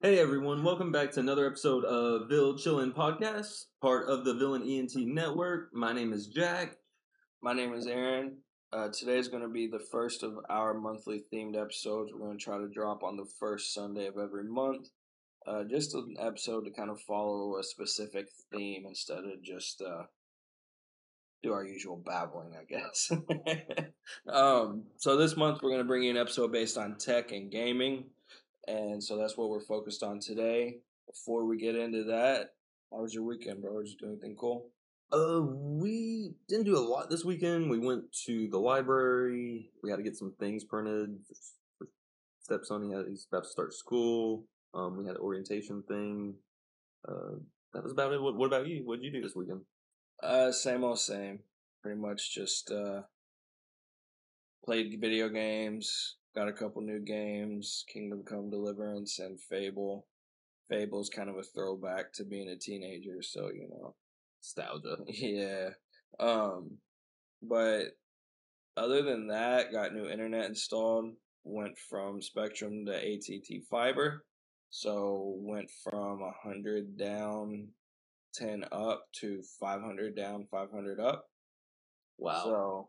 Hey everyone, welcome back to another episode of Vill Chillin' Podcast, part of the Villain ENT Network. My name is Jack. My name is Aaron. Uh, today is going to be the first of our monthly themed episodes. We're going to try to drop on the first Sunday of every month. Uh, just an episode to kind of follow a specific theme instead of just uh, do our usual babbling, I guess. um, so this month we're going to bring you an episode based on tech and gaming. And so that's what we're focused on today. Before we get into that, how was your weekend, bro? Did you do anything cool? Uh, we didn't do a lot this weekend. We went to the library. We had to get some things printed. Stepson, he had, he's about to start school. Um, we had an orientation thing. Uh, that was about it. What, what about you? What did you do this weekend? Uh, same old same. Pretty much just uh, played video games, got a couple new games, Kingdom Come Deliverance and Fable. Fable's kind of a throwback to being a teenager, so you know, nostalgia. Yeah. Um, but other than that, got new internet installed. Went from Spectrum to AT&T Fiber, so went from hundred down, ten up to five hundred down, five hundred up. Wow. So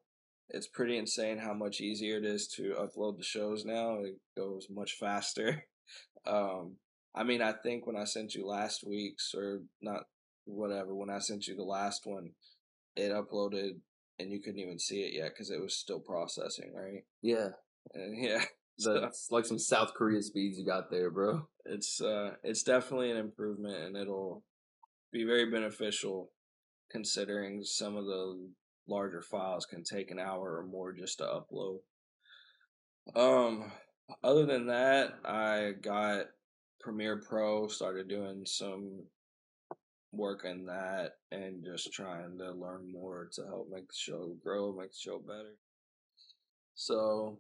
it's pretty insane how much easier it is to upload the shows now. It goes much faster. Um, I mean, I think when I sent you last week's or not, whatever, when I sent you the last one, it uploaded and you couldn't even see it yet because it was still processing, right? Yeah. And yeah. That's so, like some South Korea speeds you got there, bro. It's uh it's definitely an improvement and it'll be very beneficial considering some of the larger files can take an hour or more just to upload. Um, other than that, I got Premiere Pro, started doing some work in that, and just trying to learn more to help make the show grow, make the show better. So,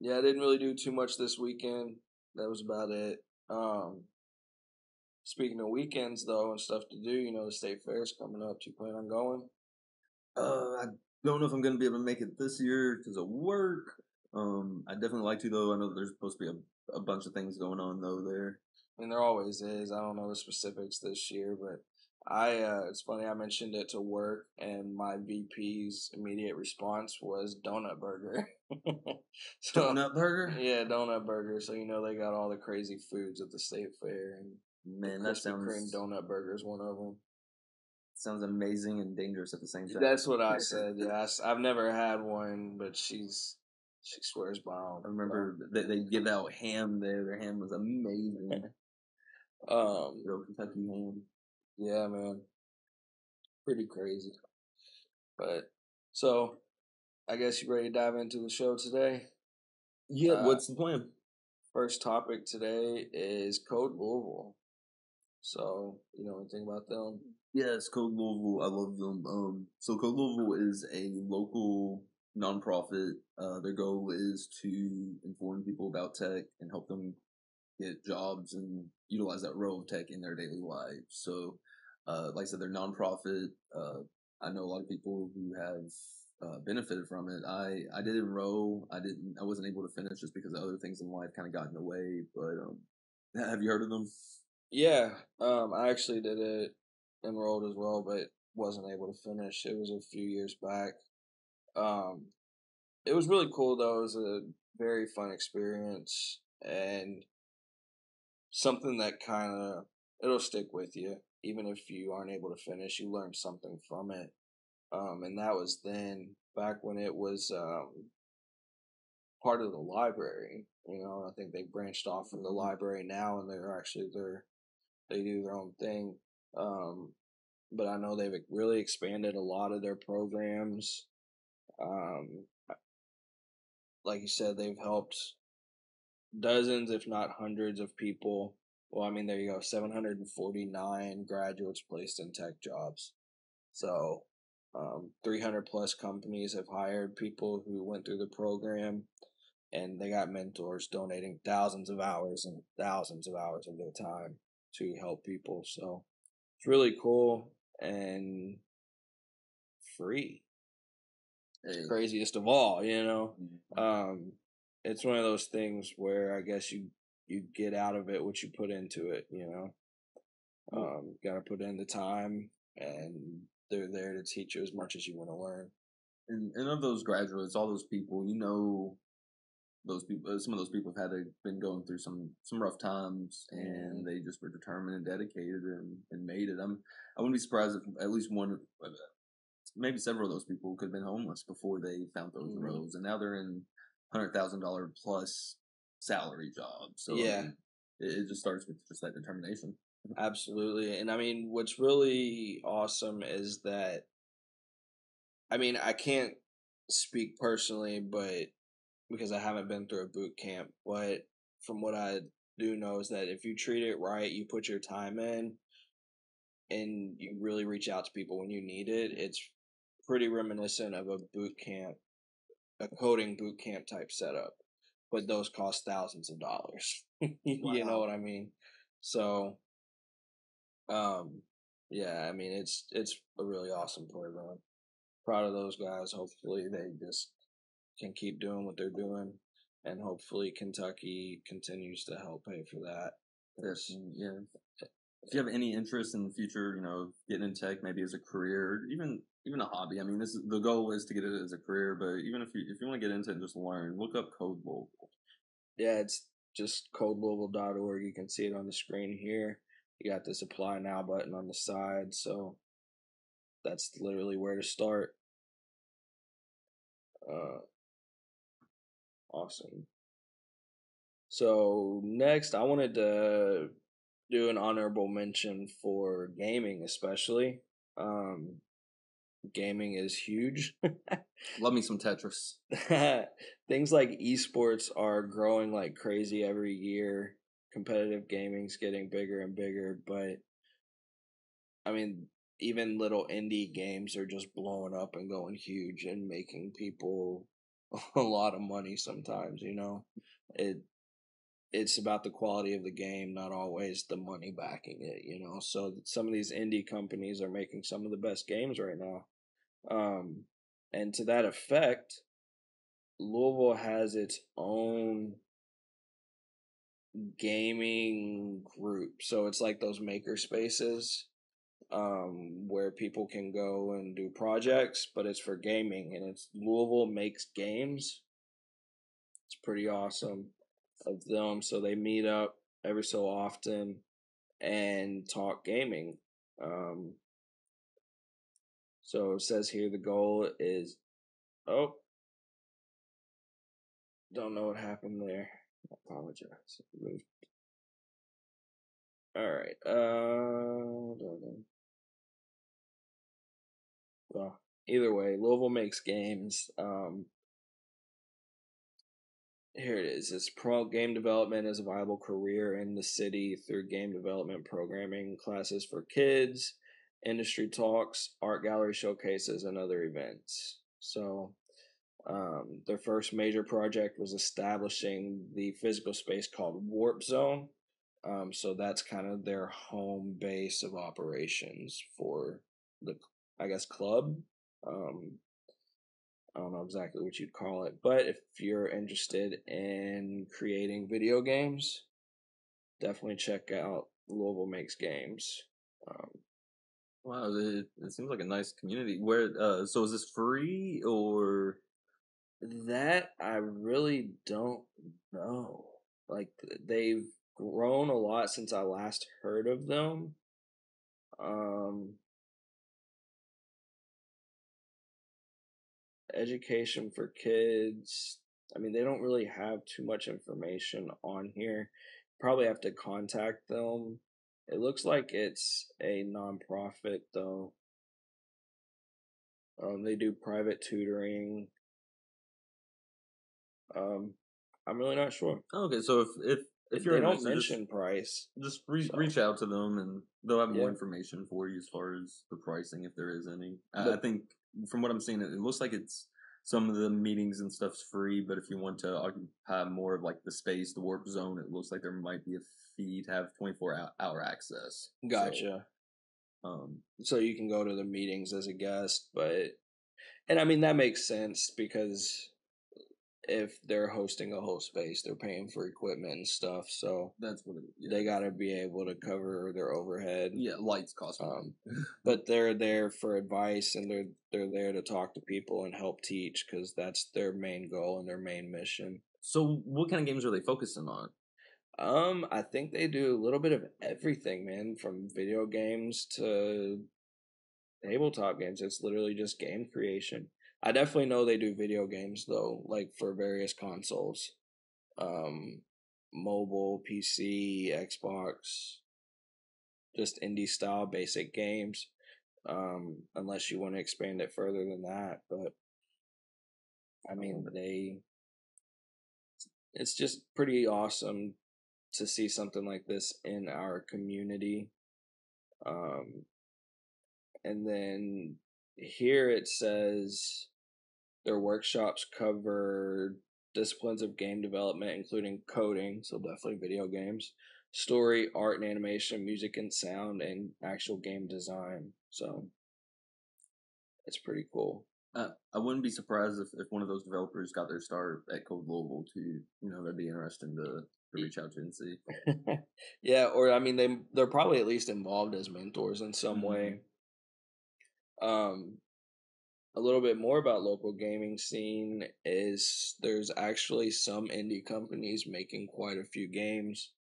yeah, I didn't really do too much this weekend. That was about it. Um, speaking of weekends though and stuff to do, you know, the state fair is coming up. Do you plan on going? Uh, I don't know if I'm going to be able to make it this year because of work. Um, I definitely like to though. I know there's supposed to be a, a bunch of things going on though there. I mean, there always is. I don't know the specifics this year, but I, uh, it's funny, I mentioned it to work and my VP's immediate response was donut burger. so, donut burger? Yeah, donut burger. So, you know, they got all the crazy foods at the state fair and man, that sounds cream donut burger is one of them. Sounds amazing and dangerous at the same time. That's what I said. Yeah, I, have never had one, but she's she swears by them. I remember they, they give out ham there. Their ham was amazing. um, real Kentucky ham. Yeah, man, pretty crazy. But so, I guess you ready to dive into the show today? Yeah. Uh, what's the plan? First topic today is Code Louisville. So, you know anything about them? Yes, Code Louisville. I love them. Um, so Code Louisville is a local nonprofit. Uh, their goal is to inform people about tech and help them get jobs and utilize that role of tech in their daily lives. So, uh, like I said, they're nonprofit. Uh, I know a lot of people who have uh, benefited from it. I, I did enroll. I didn't, I wasn't able to finish just because other things in life kind of got in the way, but, um, have you heard of them? Yeah. Um, I actually did it enrolled as well, but wasn't able to finish. It was a few years back. Um, it was really cool though. It was a very fun experience and something that kind of it'll stick with you even if you aren't able to finish. You learn something from it. Um, and that was then back when it was um, part of the library. You know, I think they branched off from the library now, and they're actually they're they do their own thing. Um, but I know they've really expanded a lot of their programs. Um, like you said, they've helped dozens, if not hundreds, of people. Well, I mean, there you go, 749 graduates placed in tech jobs. So, um, 300 plus companies have hired people who went through the program and they got mentors donating thousands of hours and thousands of hours of their time to help people. So it's really cool and free. It's craziest of all, you know. Mm-hmm. Um, it's one of those things where I guess you you get out of it what you put into it. You know, um, got to put in the time, and they're there to teach you as much as you want to learn. And, and of those graduates, all those people, you know, those people, uh, some of those people have had to, been going through some some rough times, and they just were determined and dedicated and, and made it. I'm I wouldn't be surprised if at least one, uh, maybe several of those people could have been homeless before they found those Mhm. roads, and now they're in hundred thousand dollar plus salary jobs. So Yeah. it, it just starts with just that determination. Absolutely. And I mean, what's really awesome is that, I mean, I can't speak personally, but because I haven't been through a boot camp, but from what I do know is that if you treat it right, you put your time in, and you really reach out to people when you need it, it's pretty reminiscent of a boot camp, a coding boot camp type setup. But those cost thousands of dollars. you know what I mean? So, um, yeah, I mean it's it's a really awesome program. Proud of those guys. Hopefully they just can keep doing what they're doing, and hopefully Kentucky continues to help pay for that. Yes, yeah. If you have any interest in the future, you know, getting in tech, maybe as a career, even even a hobby. I mean, this is the goal is to get it as a career, but even if you if you want to get into it and just learn, look up Code Local. Yeah, it's just codelouisville.org. You can see it on the screen here. You got this apply now button on the side, so that's literally where to start. Uh, awesome. So next, I wanted to do an honorable mention for gaming, especially. Um, gaming is huge. Love me some Tetris. things like esports are growing like crazy every year. Competitive gaming's getting bigger and bigger, but I mean, even little indie games are just blowing up and going huge and making people a lot of money sometimes, you know. It it's about the quality of the game, not always the money backing it, you know. So some of these indie companies are making some of the best games right now. Um and to that effect, Louisville has its own gaming group. So it's like those maker spaces um, where people can go and do projects, but it's for gaming and it's Louisville Makes Games. It's pretty awesome of them. So they meet up every so often and talk gaming. Um, so it says here the goal is, oh, don't know what happened there. I apologize. All right. Uh, well, either way, Louisville makes games. Um, here it is. It's promote game development as a viable career in the city through game development programming classes for kids, industry talks, art gallery showcases, and other events. So, um, their first major project was establishing the physical space called Warp Zone. Um, so that's kind of their home base of operations for the, I guess, club. Um, I don't know exactly what you'd call it, but if you're interested in creating video games, definitely check out Louisville Makes Games. Um, Wow, it, it seems like a nice community. Where uh, so is this free or That I really don't know. Like they've grown a lot since I last heard of them. Um education for kids. I mean, they don't really have too much information on here. Probably have to contact them. It looks like it's a nonprofit though. Um, they do private tutoring. Um, I'm really not sure. okay? So if if if you're they don't interested, just- mention price. just, re- so. reach out to them and they'll have more Yeah. information for you as far as the pricing if there is any. I, I think from what I'm seeing, it, looks like it's some of the meetings and stuff's free, but if you want to occupy more of like the space, the warp zone, it looks like there might be a fee to have 24 hour access. So, Gotcha. um, so you can go to the meetings as a guest but and i mean that makes sense because if they're hosting a whole space, they're paying for equipment and stuff. So That's what it, yeah. they got to be able to cover their overhead. yeah lights cost money. Um, but they're there for advice and they're they're there to talk to people and help teach because that's their main goal and their main mission. so what kind of games are they focusing on? Um, I think they do a little bit of everything, man, from video games to tabletop games. It's literally just game creation. I definitely know they do video games though, like for various consoles. Um mobile, PC, Xbox, just indie style basic games. Um, unless you want to expand it further than that, but I mean they it's just pretty awesome to see something like this in our community. Um, and then here it says their workshops cover disciplines of game development, including coding, so definitely video games, story, art and animation, music and sound, and actual game design. So it's pretty cool. Uh, I wouldn't be surprised if, if one of those developers got their start at Code Louisville too. You know, that'd be interesting to, to reach out to and see. yeah, or I mean, they they're probably at least involved as mentors in some way. Um, a little bit more about local gaming scene is there's actually some indie companies making quite a few games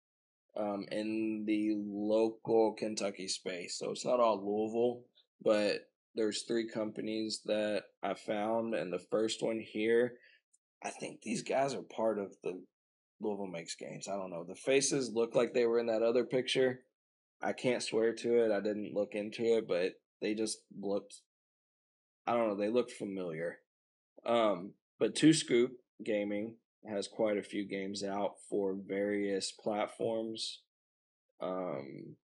um, in the local Kentucky space. So it's not all Louisville, but there's three companies that I found, and the first one here, I think these guys are part of the Louisville Makes Games. I don't know. The faces look like they were in that other picture. I can't swear to it. I didn't look into it, but they just looked I don't know, they looked familiar. Um, but Two Scoop Gaming has quite a few games out for various platforms. Um,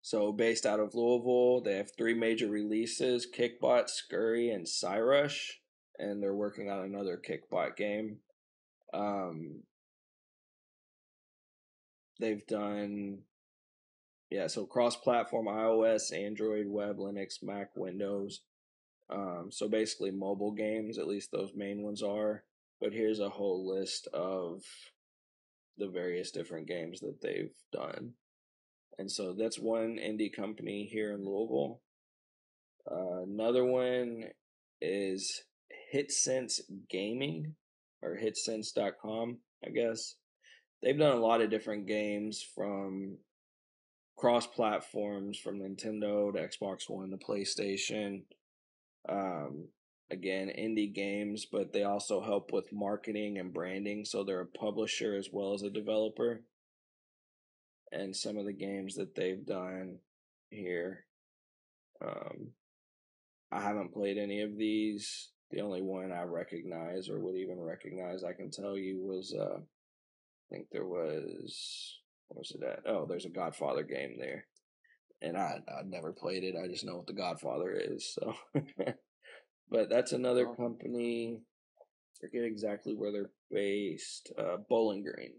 so based out of Louisville, they have three major releases: Kickbot, Scurry, and Cyrush, and they're working on another Kickbot game. Um, they've done yeah, so cross platform iOS, Android, Web, Linux, Mac, Windows. Um, so basically mobile games, at least those main ones are. But here's a whole list of the various different games that they've done. And so that's one indie company here in Louisville. Uh, another one is Hitcents Gaming or hitcents.com, I guess. They've done a lot of different games from cross platforms from Nintendo to Xbox One to PlayStation. Um, again, indie games, but they also help with marketing and branding. So they're a publisher as well as a developer. And some of the games that they've done here, um, I haven't played any of these. The only one I recognize or would even recognize, I can tell you, was uh, I think there was It at? Oh, there's a Godfather game there. And I I never played it. I just know what the Godfather is. So, but that's another company. Forget exactly where they're based. Uh, Bowling Green,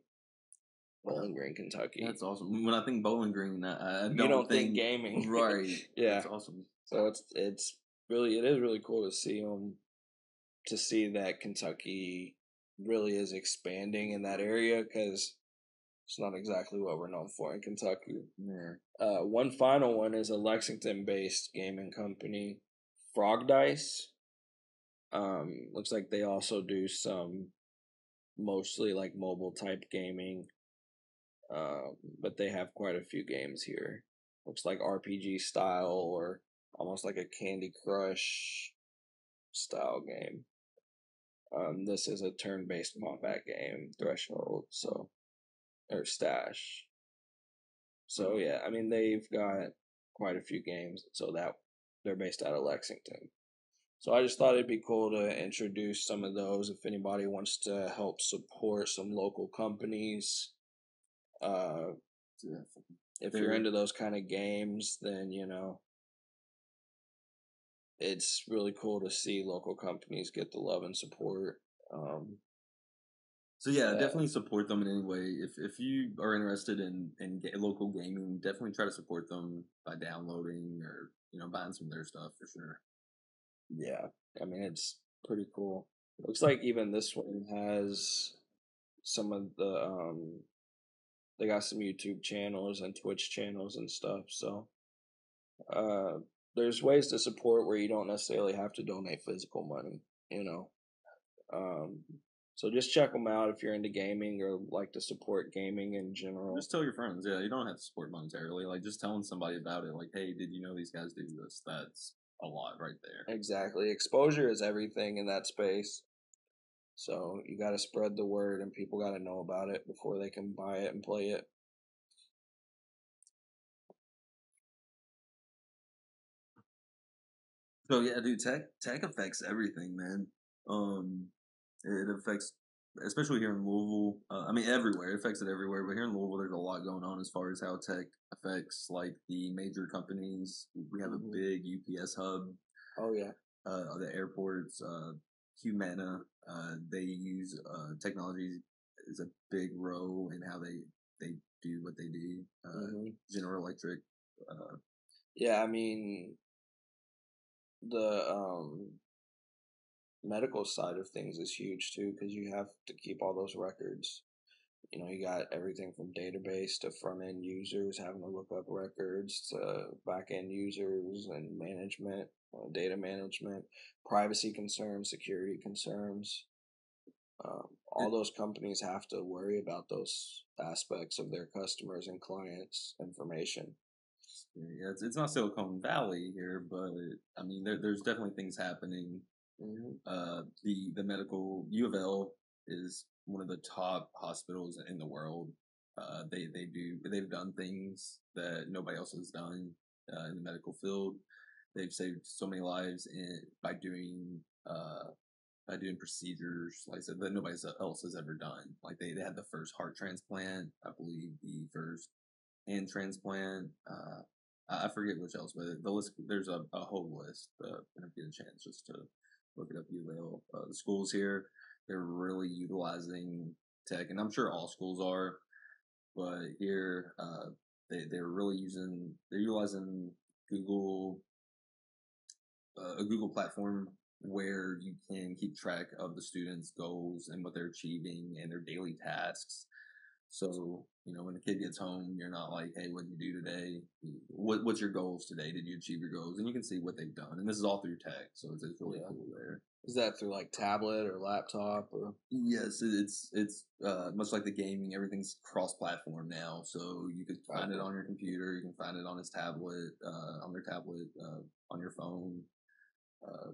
Bowling Green, Kentucky. That's awesome. When I think Bowling Green, I, I don't, you don't think, gaming, right? Yeah. that's awesome. So it's it's really it is really cool to see them to see that Kentucky really is expanding in that area because it's not exactly what we're known for in Kentucky. Yeah. Uh, one final one is a Lexington-based gaming company, Frogdice. Um, looks like they also do some mostly like mobile type gaming. Um, but they have quite a few games here. Looks like RPG style or almost like a Candy Crush style game. Um, this is a turn-based combat game, Threshold. So, or Stash. So yeah, I mean they've got quite a few games. So that they're based out of Lexington. So I just thought it'd be cool to introduce some of those if anybody wants to help support some local companies. Uh, if you're into those kind of games, then you know it's really cool to see local companies get the love and support. Um, So yeah, Yeah. definitely support them in any way. If if you are interested in in local gaming, definitely try to support them by downloading or you know buying some of their stuff for sure. yeah, I mean it's pretty cool. Looks like even this one has some of the um they got some YouTube channels and Twitch channels and stuff. So uh there's ways to support where you don't necessarily have to donate physical money, you know. Um so just check them out if you're into gaming or like to support gaming in general. Just tell your friends. Yeah, you don't have to support monetarily. Like just telling somebody about it. Like, hey, did you know these guys do this? That's a lot right there. Exactly. Exposure is everything in that space. So you got to spread the word, and people got to know about it before they can buy it and play it. So yeah, dude, tech tech affects everything, man. Um, it affects, especially here in Louisville. Uh, I mean, everywhere. It affects it everywhere, but here in Louisville, there's a lot going on as far as how tech affects like the major companies. We have a Mhm. big UPS hub. Oh yeah. Uh, the airports, uh, Humana, uh, they use uh technology is a big role in how they they do what they do. Uh, Mhm. General Electric. Uh, Yeah, I mean the um medical side of things is huge too because you have to keep all those records. You know, you got everything from database to front end users having to look up records to back end users and management, uh, data management, privacy concerns, security concerns. Um, all those companies have to worry about those aspects of their customers and clients' information. yeah, it's, it's not Silicon Valley here, but I mean, there, there's definitely things happening Mm-hmm. uh, the the medical U of L is one of the top hospitals in the world. Uh, they they do they've done things that nobody else has done uh, in the medical field. They've saved so many lives in by doing uh, by doing procedures like I said that nobody else has ever done. Like they, they had the first heart transplant, I believe the first hand transplant. Uh, I forget which else, but the list there's a, a whole list. Uh, if you get a chance just to look it up, you will. Uh, the schools here, they're really utilizing tech, and I'm sure all schools are, but here, uh, they, they're really using, they're utilizing Google, uh, a Google platform where you can keep track of the students' goals and what they're achieving and their daily tasks. So, you know, when the kid gets home, you're not like, hey, what did you do today? What, what's your goals today? Did you achieve your goals? And you can see what they've done. And this is all through tech. So it's, it's really Yeah. cool there. Is that through like tablet or laptop or? Yes, it's, it's, uh, much like the gaming, everything's cross platform now. So you could find it on your computer. You can find it on his tablet, uh, on their tablet, uh, on your phone, uh,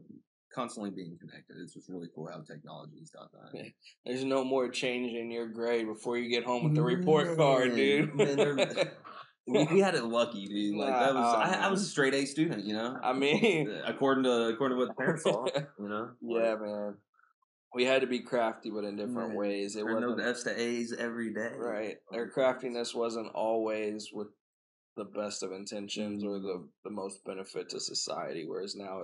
constantly being connected. It's just really cool how technology's done that. Yeah. There's no more changing your grade before you get home with the report card, dude. man, we, had it lucky, dude. Like that was, Nah, I, I was a straight A student, you know. I mean, uh, according to according to what the parents saw, you know. yeah, man. We had to be crafty, but in different Man, ways. It those wasn't F's to A's every day. right. Their craftiness wasn't always with the best of intentions or the the most benefit to society. Whereas now,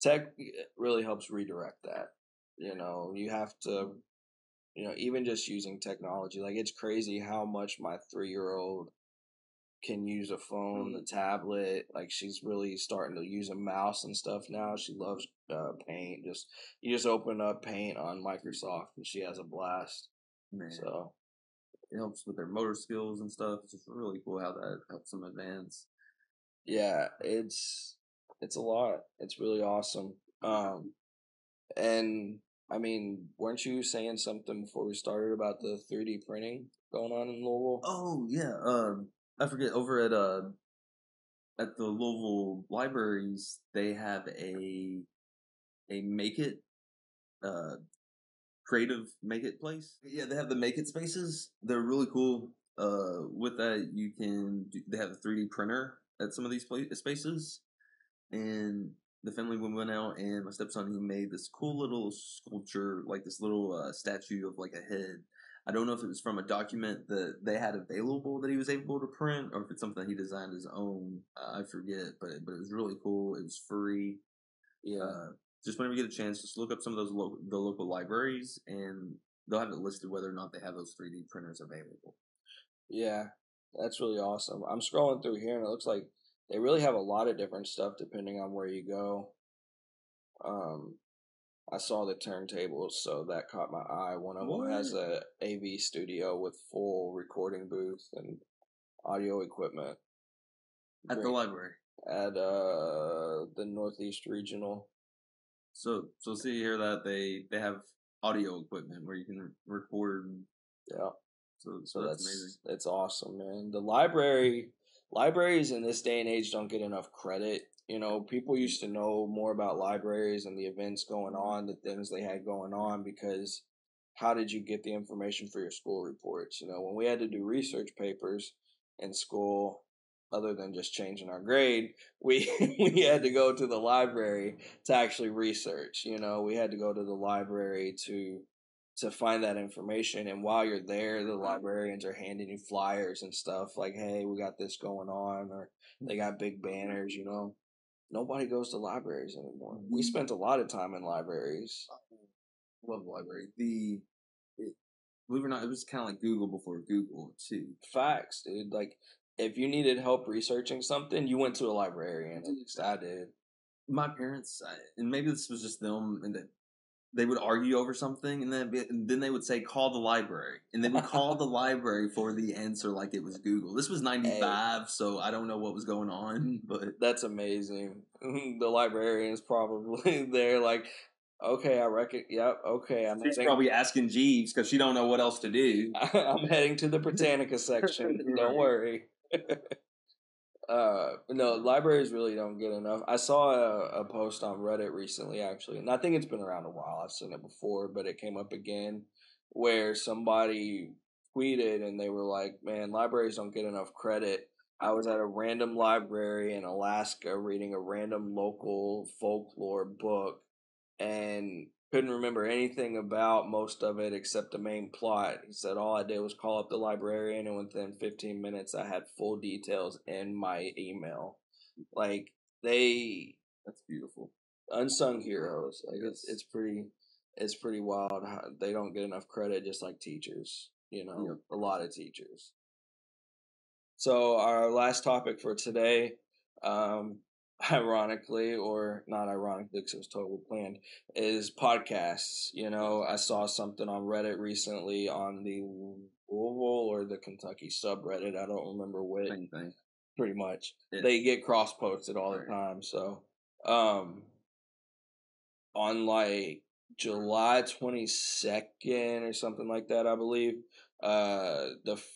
tech really helps redirect that. You know, you have to, you know, even just using technology. Like it's crazy how much my three year old can use a phone, a tablet. Like she's really starting to use a mouse and stuff now. She loves uh, Paint. Just you just open up Paint on Microsoft and she has a blast. Man, So it helps with their motor skills and stuff. It's just really cool how that helps them advance. yeah, it's it's a lot. It's really awesome. Um, and I mean, weren't you saying something before we started about the 3D printing going on in Louisville? Oh yeah, um, I forget. Over at uh, at the Louisville libraries, they have a a make it uh creative make it place. Yeah, they have the make it spaces. They're really cool. Uh, with that, you can do, they have a 3D printer at some of these pla- spaces, and the family we went out, and my stepson he made this cool little sculpture, like this little uh, statue of like a head. I don't know if it was from a document that they had available that he was able to print, or if it's something he designed his own. Uh, I forget, but but it was really cool. It was free. Yeah. Uh, just whenever you get a chance, just look up some of those lo- the local libraries, and they'll have it listed whether or not they have those 3D printers available. Yeah, that's really awesome. I'm scrolling through here and it looks like they really have a lot of different stuff depending on where you go. Um, I saw the turntables, so that caught my eye. One of them has a AV studio with full recording booth and audio equipment at Great. the library. at uh the Northeast Regional. So so see here that they they have audio equipment where you can record. Yeah. So So so that's, that's amazing. that's awesome, man. The library libraries in this day and age don't get enough credit. You know, people used to know more about libraries and the events going mm-hmm. on, the things they had going on because how did you get the information for your school reports? You know, when we had to do research papers in school, other than just changing our grade, we we had to go to the library to actually research. You know, we had to go to the library to to find that information. And while you're there, the mm-hmm. librarians are handing you flyers and stuff like, "Hey, we got this going on," or they got big mm-hmm. banners. You know, nobody goes to libraries anymore. We mm-hmm. spent a lot of time in libraries. Love the library. The it, believe it or not, it was kind of like Google before Google too. Facts, dude. Like, if you needed help researching something, you went to a librarian. At least I did. My parents, I- and maybe this was just them, and that they would argue over something, and then and then they would say, "Call the library," and they would call the library for the answer like it was Google. This was ninety five, so I don't know what was going on, hmm. but That's amazing. the librarian is probably there, like, okay, I reckon. Yep, okay, I'm she's heading, probably asking Jeeves because she don't know what else to do. I'm heading to the Britannica section. Don't worry. Uh, no, libraries really don't get enough. I saw a, a post on Reddit recently, actually, and I think it's been around a while. I've seen it before, but it came up again where somebody tweeted and they were like, "Man, libraries don't get enough credit." I was at a random library in Alaska reading a random local folklore book and couldn't remember anything about most of it except the main plot. He said all I did was call up the librarian and within 15 minutes I had full details in my email. Like they That's beautiful. unsung heroes. Like it's it's pretty it's pretty wild they don't get enough credit just like teachers, you know, Yep. a lot of teachers. So our last topic for today, um, ironically or not ironically because it was totally planned, is podcasts. You know, I saw something on Reddit recently on the Louisville or the Kentucky subreddit. I don't remember which Same thing. pretty much. Yeah. They get cross posted all the time. So, um, on like July 22nd or something like that, I believe, uh, the f-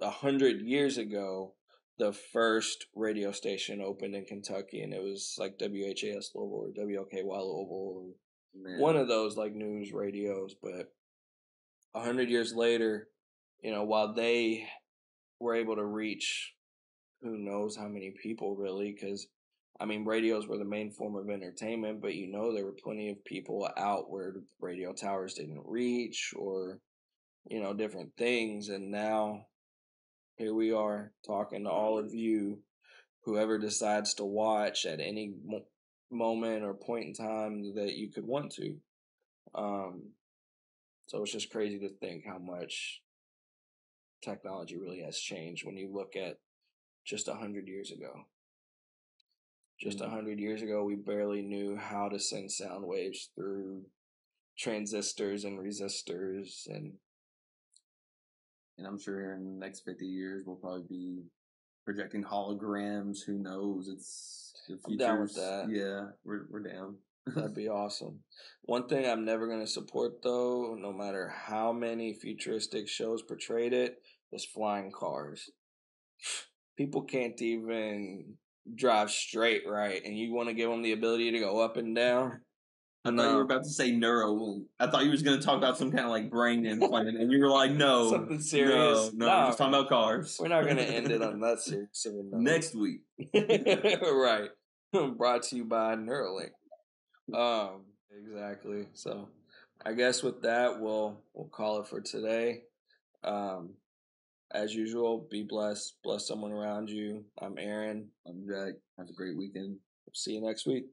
a hundred years ago, the first radio station opened in Kentucky, and it was like WHAS Louisville or WLKY Louisville, Man. one of those like news radios. But a hundred years later, you know, while they were able to reach who knows how many people really, because I mean, radios were the main form of entertainment, but you know, there were plenty of people out where radio towers didn't reach or, you know, different things. And now here we are talking to all of you, whoever decides to watch at any mo- moment or point in time that you could want to. Um, so it's just crazy to think how much technology really has changed when you look at just a hundred years ago. Just a Mhm. hundred years ago, we barely knew how to send sound waves through transistors and resistors, and And I'm sure in the next 50 years, we'll probably be projecting holograms. Who knows? It's the I'm down with that. Yeah, we're, we're down. that'd be awesome. One thing I'm never going to support, though, no matter how many futuristic shows portrayed it, is flying cars. People can't even drive straight right, and you want to give them the ability to go up and down. I thought you were about to say neuro. I thought you was going to talk about some kind of like brain implant, and you were like, no. Something serious. No, no, we're just talking about cars. We're not going to end it on that serious of a note. Next week. right. Brought to you by Neuralink. Um, exactly. So I guess with that we'll we'll call it for today. Um as usual, be blessed, bless someone around you. I'm Aaron. I'm Jack. Have a great weekend. See you next week.